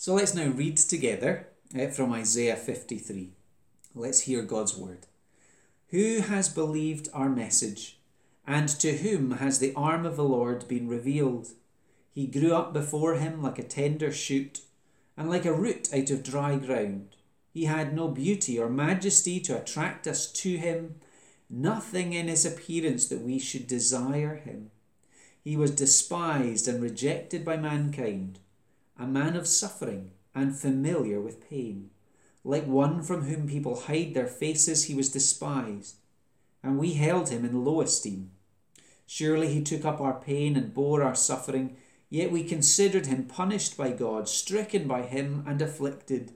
So let's now read together uh, from Isaiah 53. Let's hear God's word. Who has believed our message, and to whom has the arm of the Lord been revealed? He grew up before him like a tender shoot, and like a root out of dry ground. He had no beauty or majesty to attract us to him, nothing in his appearance that we should desire him. He was despised and rejected by mankind a man of suffering and familiar with pain. Like one from whom people hide their faces, he was despised, and we held him in low esteem. Surely he took up our pain and bore our suffering, yet we considered him punished by God, stricken by him, and afflicted.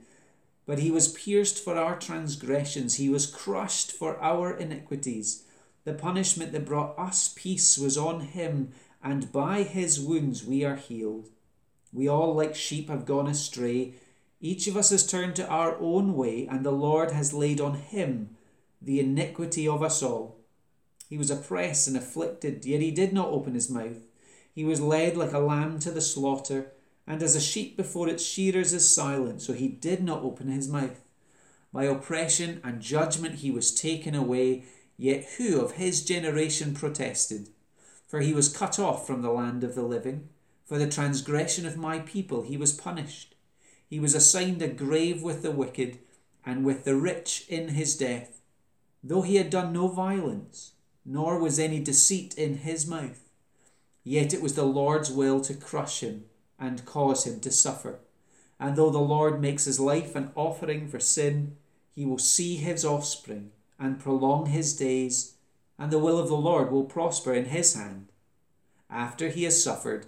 But he was pierced for our transgressions, he was crushed for our iniquities. The punishment that brought us peace was on him, and by his wounds we are healed. We all, like sheep, have gone astray. Each of us has turned to our own way, and the Lord has laid on him the iniquity of us all. He was oppressed and afflicted, yet he did not open his mouth. He was led like a lamb to the slaughter, and as a sheep before its shearers is silent, so he did not open his mouth. By oppression and judgment he was taken away, yet who of his generation protested? For he was cut off from the land of the living. For the transgression of my people he was punished. He was assigned a grave with the wicked and with the rich in his death, though he had done no violence, nor was any deceit in his mouth. Yet it was the Lord's will to crush him and cause him to suffer. And though the Lord makes his life an offering for sin, he will see his offspring and prolong his days, and the will of the Lord will prosper in his hand. After he has suffered,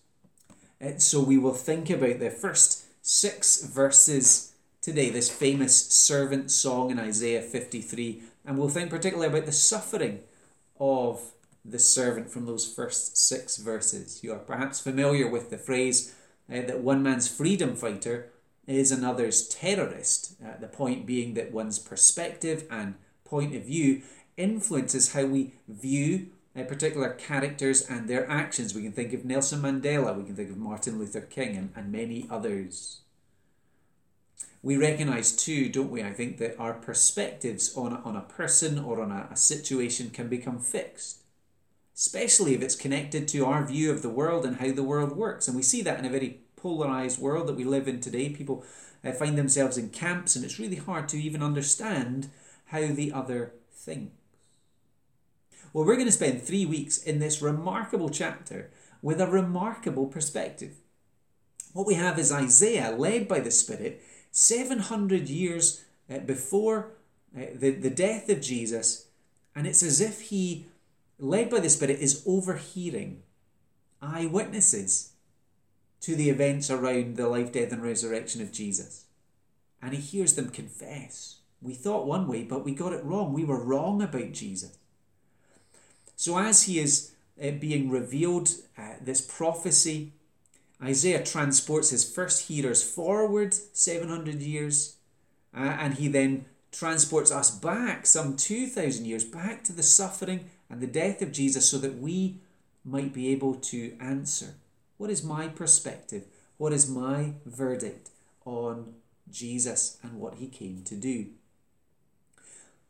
So we will think about the first six verses today, this famous servant song in Isaiah 53, and we'll think particularly about the suffering of the servant from those first six verses. You are perhaps familiar with the phrase uh, that one man's freedom fighter is another's terrorist, uh, the point being that one's perspective and point of view influences how we view uh, particular characters and their actions. We can think of Nelson Mandela, we can think of Martin Luther King, and, and many others. We recognize too, don't we? I think that our perspectives on a, on a person or on a, a situation can become fixed, especially if it's connected to our view of the world and how the world works. And we see that in a very polarized world that we live in today. People uh, find themselves in camps, and it's really hard to even understand how the other thinks. Well, we're going to spend three weeks in this remarkable chapter with a remarkable perspective. What we have is Isaiah, led by the Spirit, 700 years uh, before uh, the, the death of Jesus, and it's as if he, led by the Spirit, is overhearing eyewitnesses to the events around the life, death, and resurrection of Jesus. And he hears them confess. We thought one way, but we got it wrong. We were wrong about Jesus. So, as he is uh, being revealed, uh, this prophecy, Isaiah transports his first hearers forward 700 years, uh, and he then transports us back some 2,000 years, back to the suffering and the death of Jesus, so that we might be able to answer what is my perspective? What is my verdict on Jesus and what he came to do?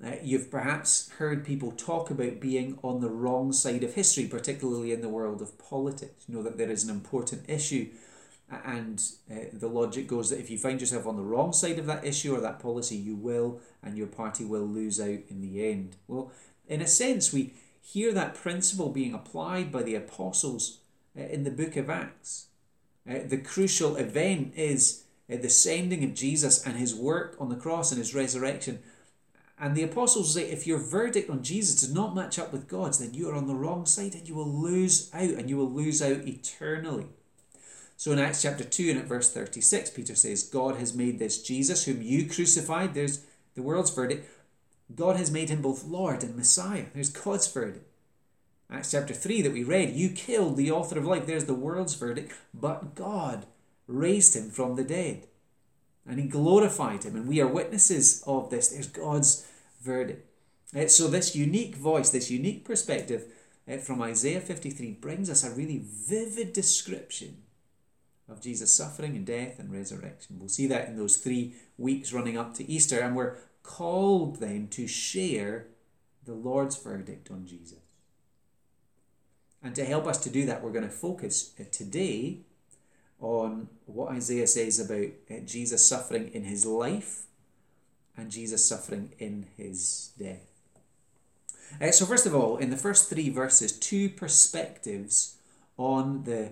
Uh, you've perhaps heard people talk about being on the wrong side of history, particularly in the world of politics. You know that there is an important issue, and uh, the logic goes that if you find yourself on the wrong side of that issue or that policy, you will, and your party will lose out in the end. Well, in a sense, we hear that principle being applied by the apostles uh, in the book of Acts. Uh, the crucial event is uh, the sending of Jesus and his work on the cross and his resurrection and the apostles say if your verdict on Jesus does not match up with God's, then you are on the wrong side and you will lose out and you will lose out eternally. So in Acts chapter 2 and at verse 36, Peter says, God has made this Jesus, whom you crucified, there's the world's verdict. God has made him both Lord and Messiah. There's God's verdict. Acts chapter 3 that we read, you killed the author of life. There's the world's verdict. But God raised him from the dead. And he glorified him. And we are witnesses of this. There's God's verdict. Uh, so, this unique voice, this unique perspective from Isaiah 53 brings us a really vivid description of Jesus' suffering and death and resurrection. We'll see that in those three weeks running up to Easter. And we're called then to share the Lord's verdict on Jesus. And to help us to do that, we're going to focus uh, today on what Isaiah says about uh, Jesus suffering in his life and Jesus suffering in his death. Uh, so, first of all, in the first three verses, two perspectives on the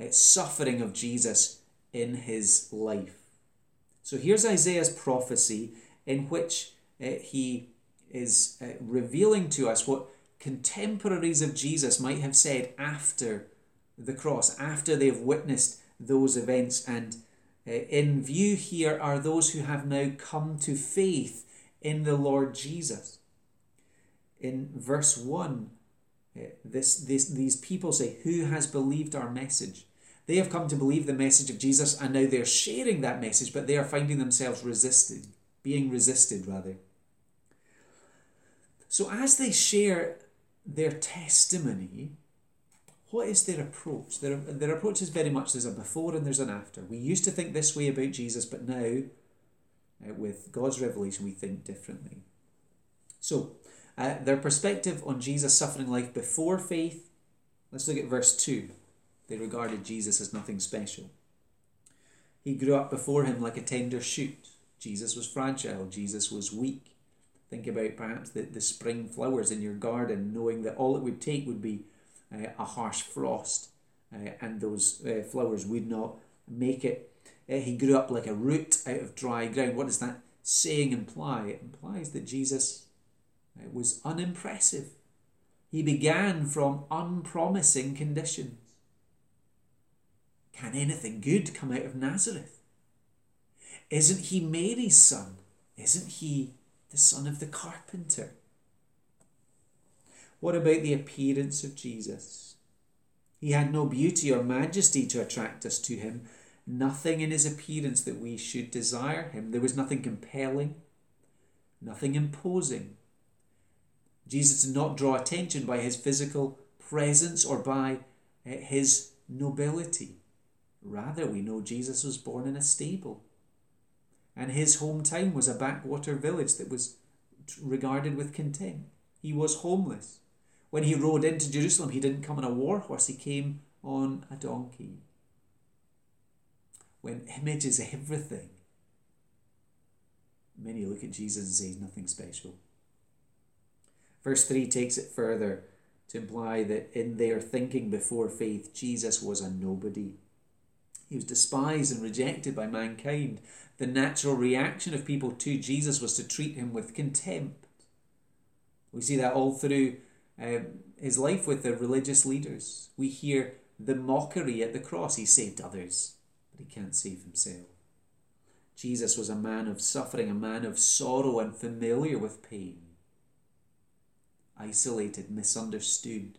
uh, suffering of Jesus in his life. So, here's Isaiah's prophecy in which uh, he is uh, revealing to us what contemporaries of Jesus might have said after the cross, after they've witnessed those events. And in view here are those who have now come to faith in the Lord Jesus. In verse 1, uh, this, this, these people say, Who has believed our message? They have come to believe the message of Jesus and now they're sharing that message, but they are finding themselves resisted, being resisted rather. So as they share their testimony, what is their approach? Their, their approach is very much there's a before and there's an after. We used to think this way about Jesus, but now, uh, with God's revelation, we think differently. So, uh, their perspective on Jesus' suffering life before faith, let's look at verse 2. They regarded Jesus as nothing special. He grew up before him like a tender shoot. Jesus was fragile, Jesus was weak. Think about perhaps the, the spring flowers in your garden, knowing that all it would take would be a harsh frost uh, and those uh, flowers would not make it. Uh, he grew up like a root out of dry ground. What does that saying imply? It implies that Jesus uh, was unimpressive. He began from unpromising conditions. Can anything good come out of Nazareth? Isn't he Mary's son? Isn't he the son of the carpenter. What about the appearance of Jesus? He had no beauty or majesty to attract us to him, nothing in his appearance that we should desire him. There was nothing compelling, nothing imposing. Jesus did not draw attention by his physical presence or by uh, his nobility. Rather, we know Jesus was born in a stable and his hometown was a backwater village that was regarded with contempt. He was homeless. When he rode into Jerusalem, he didn't come on a war horse, he came on a donkey. When image is everything, many look at Jesus and say he's nothing special. Verse 3 takes it further to imply that in their thinking before faith, Jesus was a nobody. He was despised and rejected by mankind. The natural reaction of people to Jesus was to treat him with contempt. We see that all through um, his life with the religious leaders. We hear the mockery at the cross. He saved others, but he can't save himself. Jesus was a man of suffering, a man of sorrow, and familiar with pain. Isolated, misunderstood,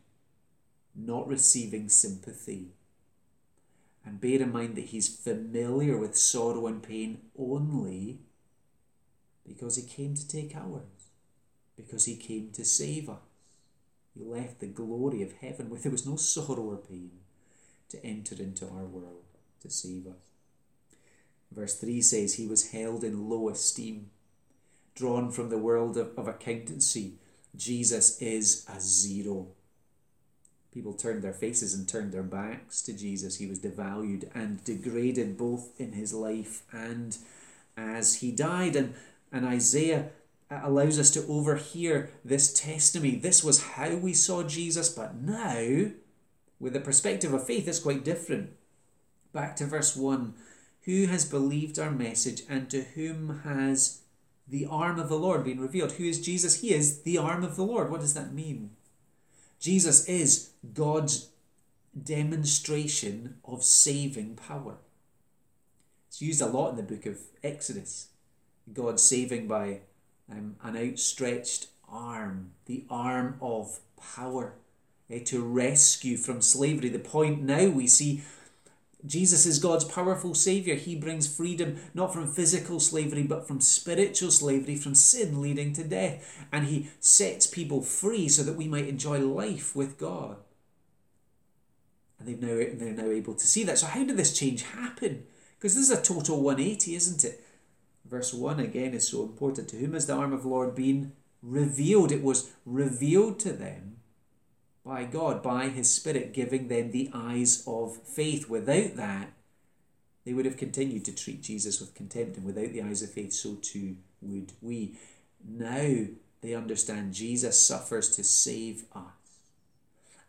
not receiving sympathy and bear in mind that he's familiar with sorrow and pain only because he came to take ours, because he came to save us. He left the glory of heaven where there was no sorrow or pain to enter into our world to save us. Verse 3 says, He was held in low esteem, drawn from the world of, of accountancy. Jesus is a zero People turned their faces and turned their backs to Jesus. He was devalued and degraded both in his life and as he died. And, and Isaiah allows us to overhear this testimony. This was how we saw Jesus, but now, with the perspective of faith, it's quite different. Back to verse 1 Who has believed our message, and to whom has the arm of the Lord been revealed? Who is Jesus? He is the arm of the Lord. What does that mean? Jesus is God's demonstration of saving power. It's used a lot in the book of Exodus. God saving by um, an outstretched arm, the arm of power, eh, to rescue from slavery. The point now we see Jesus is God's powerful Saviour. He brings freedom not from physical slavery, but from spiritual slavery, from sin leading to death. And He sets people free so that we might enjoy life with God. And they've now, they're now able to see that. So, how did this change happen? Because this is a total 180, isn't it? Verse 1 again is so important. To whom has the arm of the Lord been revealed? It was revealed to them by God, by His Spirit, giving them the eyes of faith. Without that, they would have continued to treat Jesus with contempt, and without the eyes of faith, so too would we. Now they understand Jesus suffers to save us.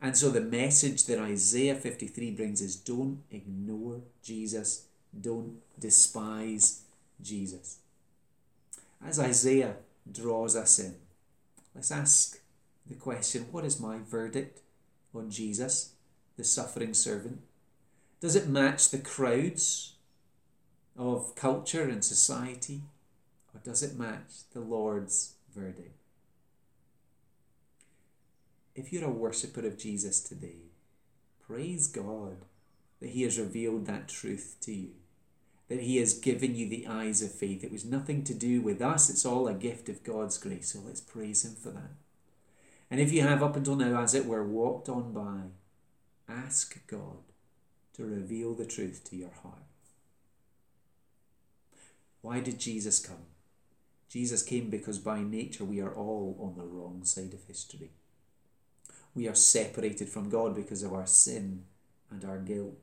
And so the message that Isaiah 53 brings is don't ignore Jesus, don't despise Jesus. As Isaiah draws us in, let's ask the question what is my verdict on Jesus, the suffering servant? Does it match the crowds of culture and society, or does it match the Lord's verdict? If you're a worshipper of Jesus today, praise God that He has revealed that truth to you, that He has given you the eyes of faith. It was nothing to do with us, it's all a gift of God's grace. So let's praise Him for that. And if you have up until now, as it were, walked on by, ask God to reveal the truth to your heart. Why did Jesus come? Jesus came because by nature we are all on the wrong side of history. We are separated from God because of our sin and our guilt,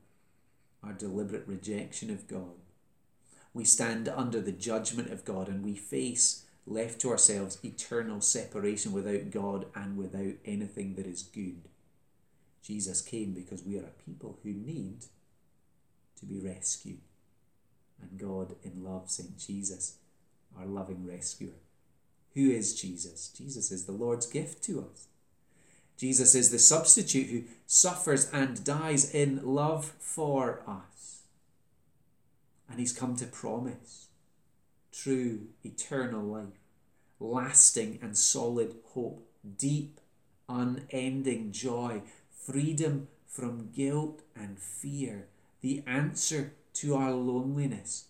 our deliberate rejection of God. We stand under the judgment of God and we face left to ourselves, eternal separation without God and without anything that is good. Jesus came because we are a people who need to be rescued. And God, in love, sent Jesus, our loving rescuer. Who is Jesus? Jesus is the Lord's gift to us. Jesus is the substitute who suffers and dies in love for us. And he's come to promise true eternal life, lasting and solid hope, deep, unending joy, freedom from guilt and fear, the answer to our loneliness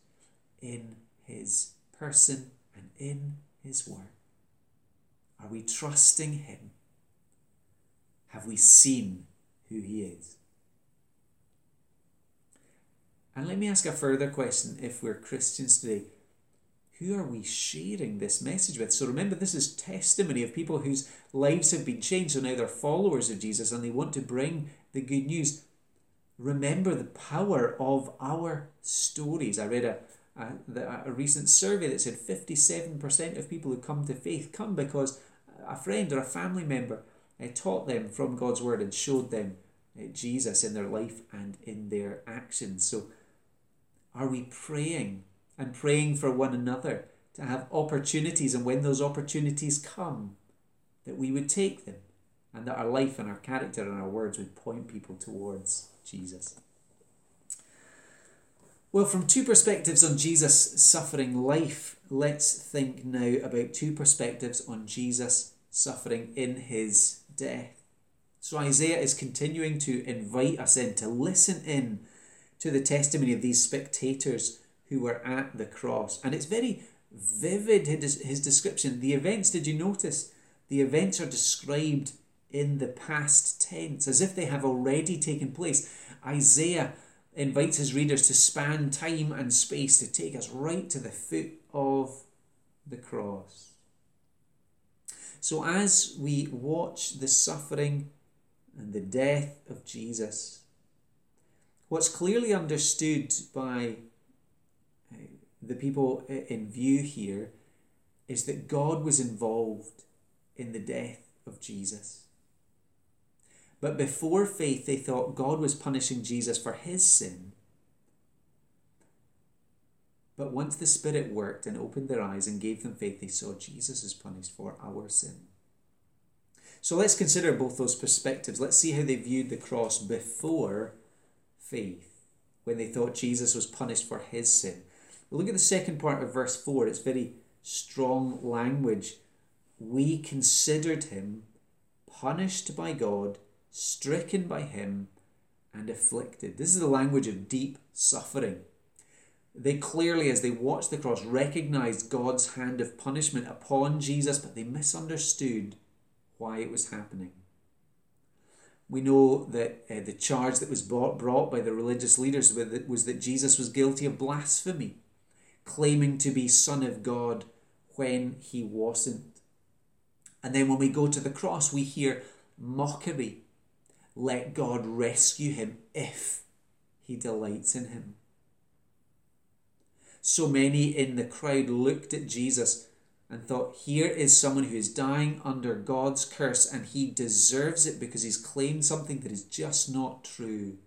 in His person and in His work. Are we trusting Him? Have we seen who He is? And let me ask a further question if we're Christians today who are we sharing this message with? So remember, this is testimony of people whose lives have been changed. So now they're followers of Jesus and they want to bring the good news. Remember the power of our stories. I read a, a, a recent survey that said 57% of people who come to faith come because a friend or a family member uh, taught them from God's word and showed them uh, Jesus in their life and in their actions. So, are we praying and praying for one another to have opportunities, and when those opportunities come, that we would take them, and that our life and our character and our words would point people towards Jesus. Well, from two perspectives on Jesus' suffering life, let's think now about two perspectives on Jesus' suffering in his death. So Isaiah is continuing to invite us in to listen in to the testimony of these spectators who were at the cross. And it's very vivid, his description. The events, did you notice? The events are described in the past tense as if they have already taken place. Isaiah invites his readers to span time and space to take us right to the foot of the cross. So, as we watch the suffering and the death of Jesus, what's clearly understood by uh, the people in view here is that God was involved in the death of Jesus. But before faith, they thought God was punishing Jesus for his sin. But once the Spirit worked and opened their eyes and gave them faith, they saw Jesus is punished for our sin. So let's consider both those perspectives. Let's see how they viewed the cross before faith, when they thought Jesus was punished for his sin. Look at the second part of verse 4. It's very strong language. We considered him punished by God, stricken by him, and afflicted. This is the language of deep suffering. They clearly, as they watched the cross, recognized God's hand of punishment upon Jesus, but they misunderstood why it was happening. We know that uh, the charge that was brought, brought by the religious leaders was that Jesus was guilty of blasphemy, claiming to be Son of God when he wasn't. And then when we go to the cross, we hear mockery. Let God rescue him if he delights in him. So many in the crowd looked at Jesus and thought, here is someone who is dying under God's curse and he deserves it because he's claimed something that is just not true.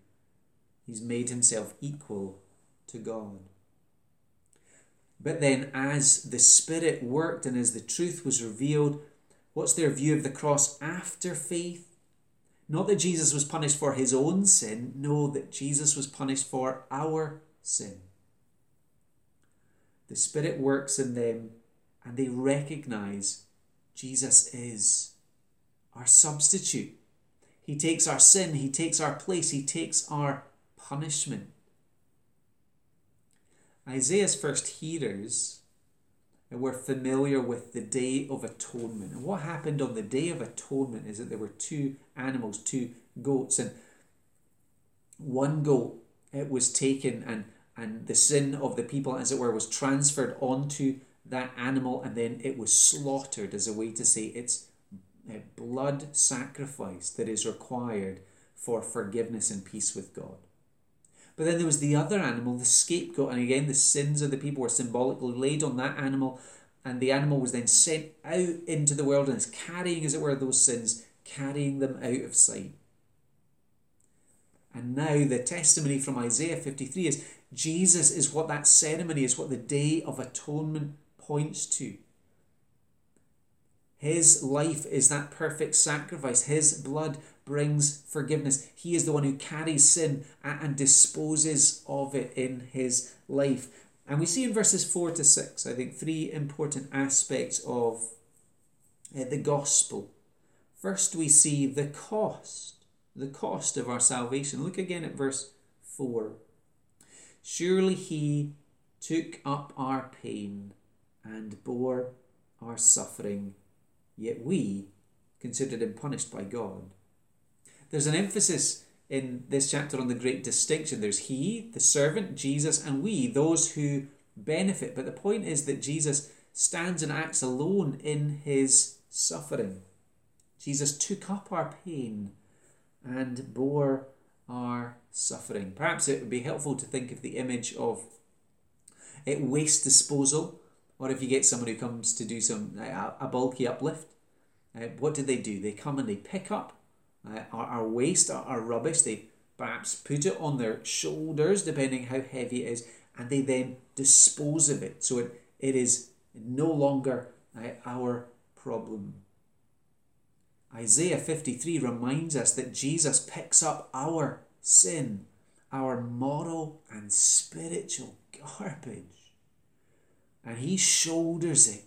He's made himself equal to God. But then, as the Spirit worked and as the truth was revealed, what's their view of the cross after faith? Not that Jesus was punished for his own sin, no, that Jesus was punished for our sin. The Spirit works in them and they recognize Jesus is our substitute. He takes our sin, He takes our place, He takes our punishment. Isaiah's first hearers were familiar with the Day of Atonement. And what happened on the Day of Atonement is that there were two animals, two goats, and one goat it was taken and and the sin of the people, as it were, was transferred onto that animal and then it was slaughtered as a way to say it's a blood sacrifice that is required for forgiveness and peace with God. But then there was the other animal, the scapegoat, and again the sins of the people were symbolically laid on that animal, and the animal was then sent out into the wilderness, carrying, as it were, those sins, carrying them out of sight. And now the testimony from Isaiah 53 is Jesus is what that ceremony is, what the Day of Atonement points to. His life is that perfect sacrifice. His blood brings forgiveness. He is the one who carries sin and disposes of it in his life. And we see in verses 4 to 6, I think, three important aspects of uh, the gospel. First, we see the cost, the cost of our salvation. Look again at verse 4. Surely he took up our pain and bore our suffering, yet we considered him punished by God. There's an emphasis in this chapter on the great distinction. There's he, the servant, Jesus, and we, those who benefit. But the point is that Jesus stands and acts alone in his suffering. Jesus took up our pain and bore our suffering. Perhaps it would be helpful to think of the image of waste disposal or if you get someone who comes to do some uh, a bulky uplift, uh, what do they do? They come and they pick up uh, our, our waste, our, our rubbish. They perhaps put it on their shoulders, depending how heavy it is, and they then dispose of it. So it, it is no longer uh, our problem. Isaiah 53 reminds us that Jesus picks up our sin, our moral and spiritual garbage and he shoulders it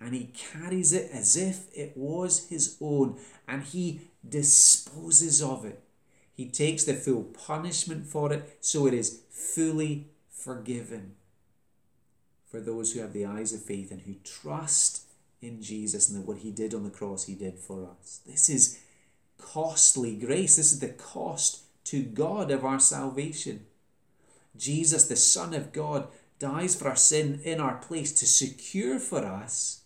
and he carries it as if it was his own and he disposes of it. He takes the full punishment for it so it is fully forgiven for those who have the eyes of faith and who trust in Jesus and that what he did on the cross he did for us. This is costly grace. This is the cost to God of our salvation. Jesus, the Son of God, dies for our sin in our place to secure for us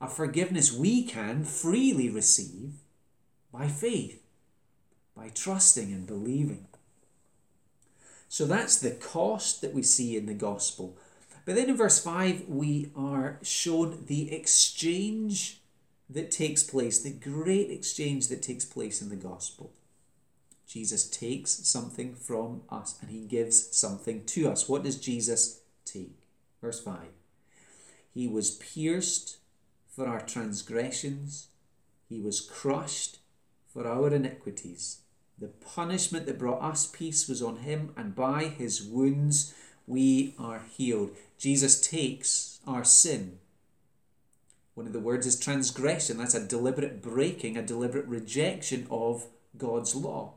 a forgiveness we can freely receive by faith, by trusting and believing. So that's the cost that we see in the gospel. But then in verse 5, we are shown the exchange that takes place, the great exchange that takes place in the gospel. Jesus takes something from us and he gives something to us. What does Jesus take. Verse 5 He was pierced for our transgressions, He was crushed for our iniquities. The punishment that brought us peace was on him, and by his wounds we are healed. Jesus takes our sin. One of the words is transgression. That's a deliberate breaking, a deliberate rejection of God's law.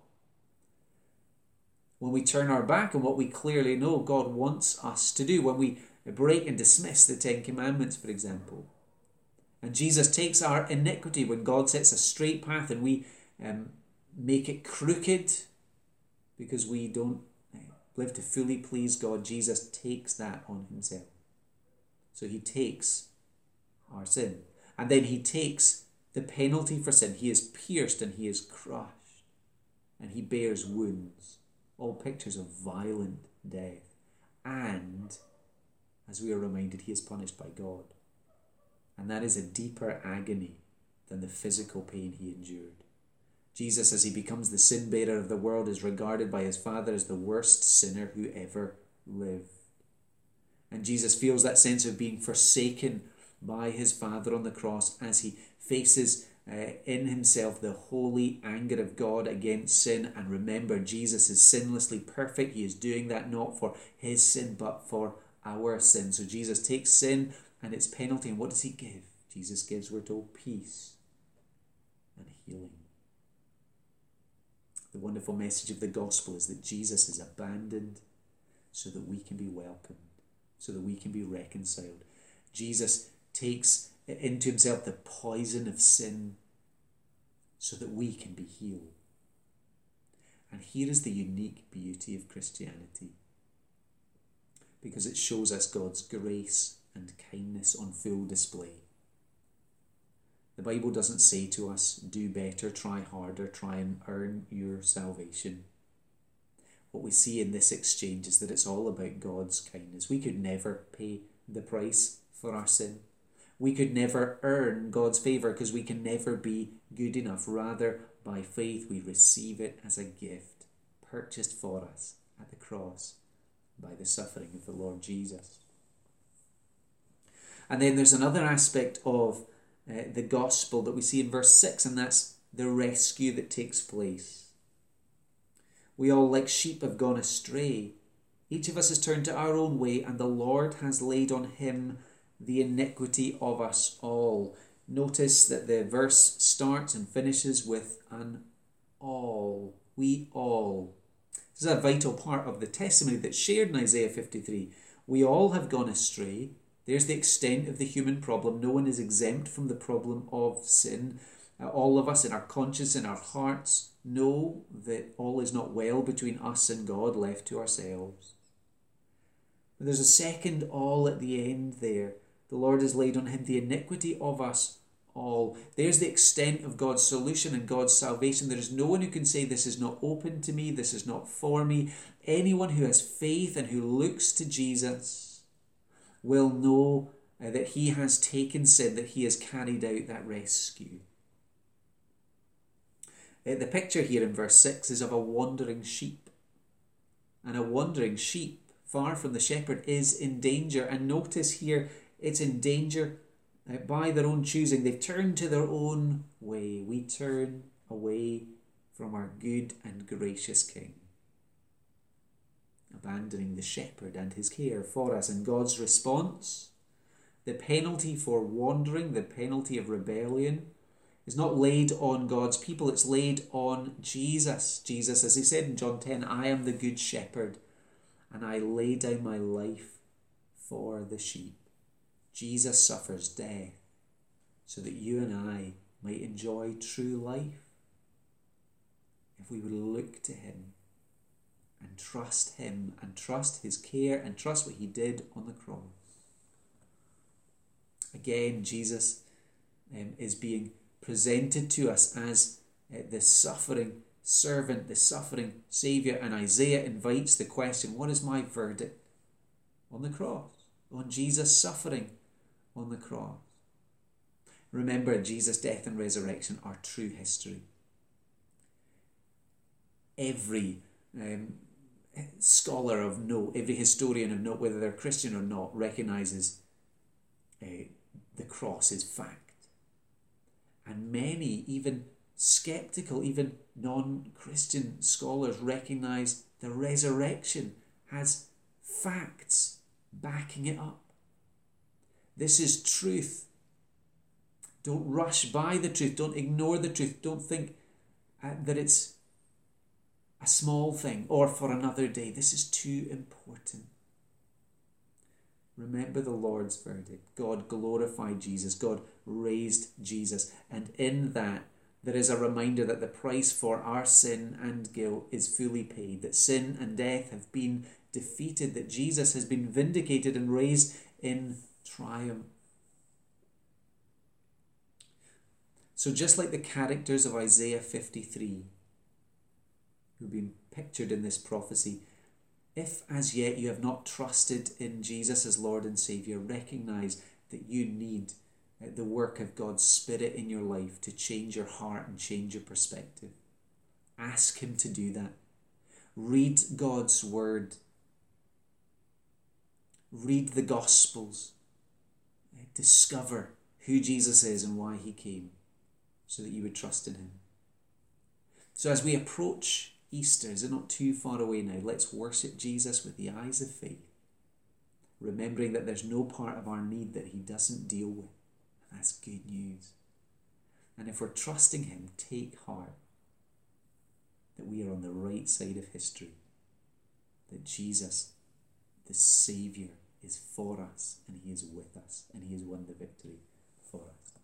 When we turn our back on what we clearly know God wants us to do, when we break and dismiss the Ten Commandments, for example. And Jesus takes our iniquity when God sets a straight path and we um, make it crooked because we don't eh, live to fully please God. Jesus takes that on himself. So he takes our sin. And then he takes the penalty for sin. He is pierced and he is crushed. And he bears wounds. All pictures of violent death. And, as we are reminded, he is punished by God. And that is a deeper agony than the physical pain he endured. Jesus, as he becomes the sin bearer of the world, is regarded by his Father as the worst sinner who ever lived. And Jesus feels that sense of being forsaken by his Father on the cross as he faces uh, in himself the holy anger of God against sin. And remember, Jesus is sinlessly perfect. He is doing that not for his sin, but for our sin. So Jesus takes sin and its penalty. And what does he give? Jesus gives, we're told, peace and healing. The wonderful message of the gospel is that Jesus is abandoned so that we can be welcomed, so that we can be reconciled. Jesus takes into himself the poison of sin so that we can be healed. And here is the unique beauty of Christianity because it shows us God's grace and kindness on full display. The Bible doesn't say to us, do better, try harder, try and earn your salvation. What we see in this exchange is that it's all about God's kindness. We could never pay the price for our sin. We could never earn God's favour because we can never be good enough. Rather, by faith, we receive it as a gift purchased for us at the cross by the suffering of the Lord Jesus. And then there's another aspect of uh, the gospel that we see in verse 6, and that's the rescue that takes place. We all, like sheep, have gone astray. Each of us has turned to our own way, and the Lord has laid on him the iniquity of us all. Notice that the verse starts and finishes with an all. We all. This is a vital part of the testimony that's shared in Isaiah 53. We all have gone astray. There's the extent of the human problem. No one is exempt from the problem of sin. Uh, all of us in our conscience, in our hearts, know that all is not well between us and God, left to ourselves. But there's a second all at the end there. The Lord has laid on him the iniquity of us all. There's the extent of God's solution and God's salvation. There is no one who can say, This is not open to me, this is not for me. Anyone who has faith and who looks to Jesus will know uh, that he has taken sin, that he has carried out that rescue. Uh, the picture here in verse 6 is of a wandering sheep. And a wandering sheep, far from the shepherd, is in danger. And notice here, it's in danger uh, by their own choosing. They've turned to their own way. We turn away from our good and gracious King abandoning the shepherd and his care for us. And God's response, the penalty for wandering, the penalty of rebellion, is not laid on God's people, it's laid on Jesus. Jesus, as he said in John 10, I am the good shepherd, and I lay down my life for the sheep. Jesus suffers death so that you and I might enjoy true life. If we would look to him and trust Him and trust His care and trust what He did on the cross. Again, Jesus um, is being presented to us as uh, the suffering servant, the suffering Saviour, and Isaiah invites the question what is my verdict on the cross? On Jesus' suffering on the cross. Remember, Jesus' death and resurrection are true history. Every um, scholar of note, every historian of note, whether they're Christian or not, recognizes uh, the cross is fact. And many, even skeptical, even non Christian scholars, recognize the resurrection has facts backing it up. This is truth. Don't rush by the truth. Don't ignore the truth. Don't think uh, that it's a small thing or for another day. This is too important. Remember the Lord's verdict. God glorified Jesus. God raised Jesus. And in that, there is a reminder that the price for our sin and guilt is fully paid, that sin and death have been defeated, that Jesus has been vindicated and raised in triumph. So, just like the characters of Isaiah 53, who've been pictured in this prophecy, if as yet you have not trusted in Jesus as Lord and Saviour, recognize that you need uh, the work of God's Spirit in your life to change your heart and change your perspective. Ask Him to do that. Read God's Word. Read the Gospels. Discover who Jesus is and why He came so that you would trust in Him. So, as we approach Easter, is it not too far away now? Let's worship Jesus with the eyes of faith, remembering that there's no part of our need that He doesn't deal with. That's good news. And if we're trusting Him, take heart that we are on the right side of history, that Jesus, the Saviour, is for us and He is with us and He has won the victory for us.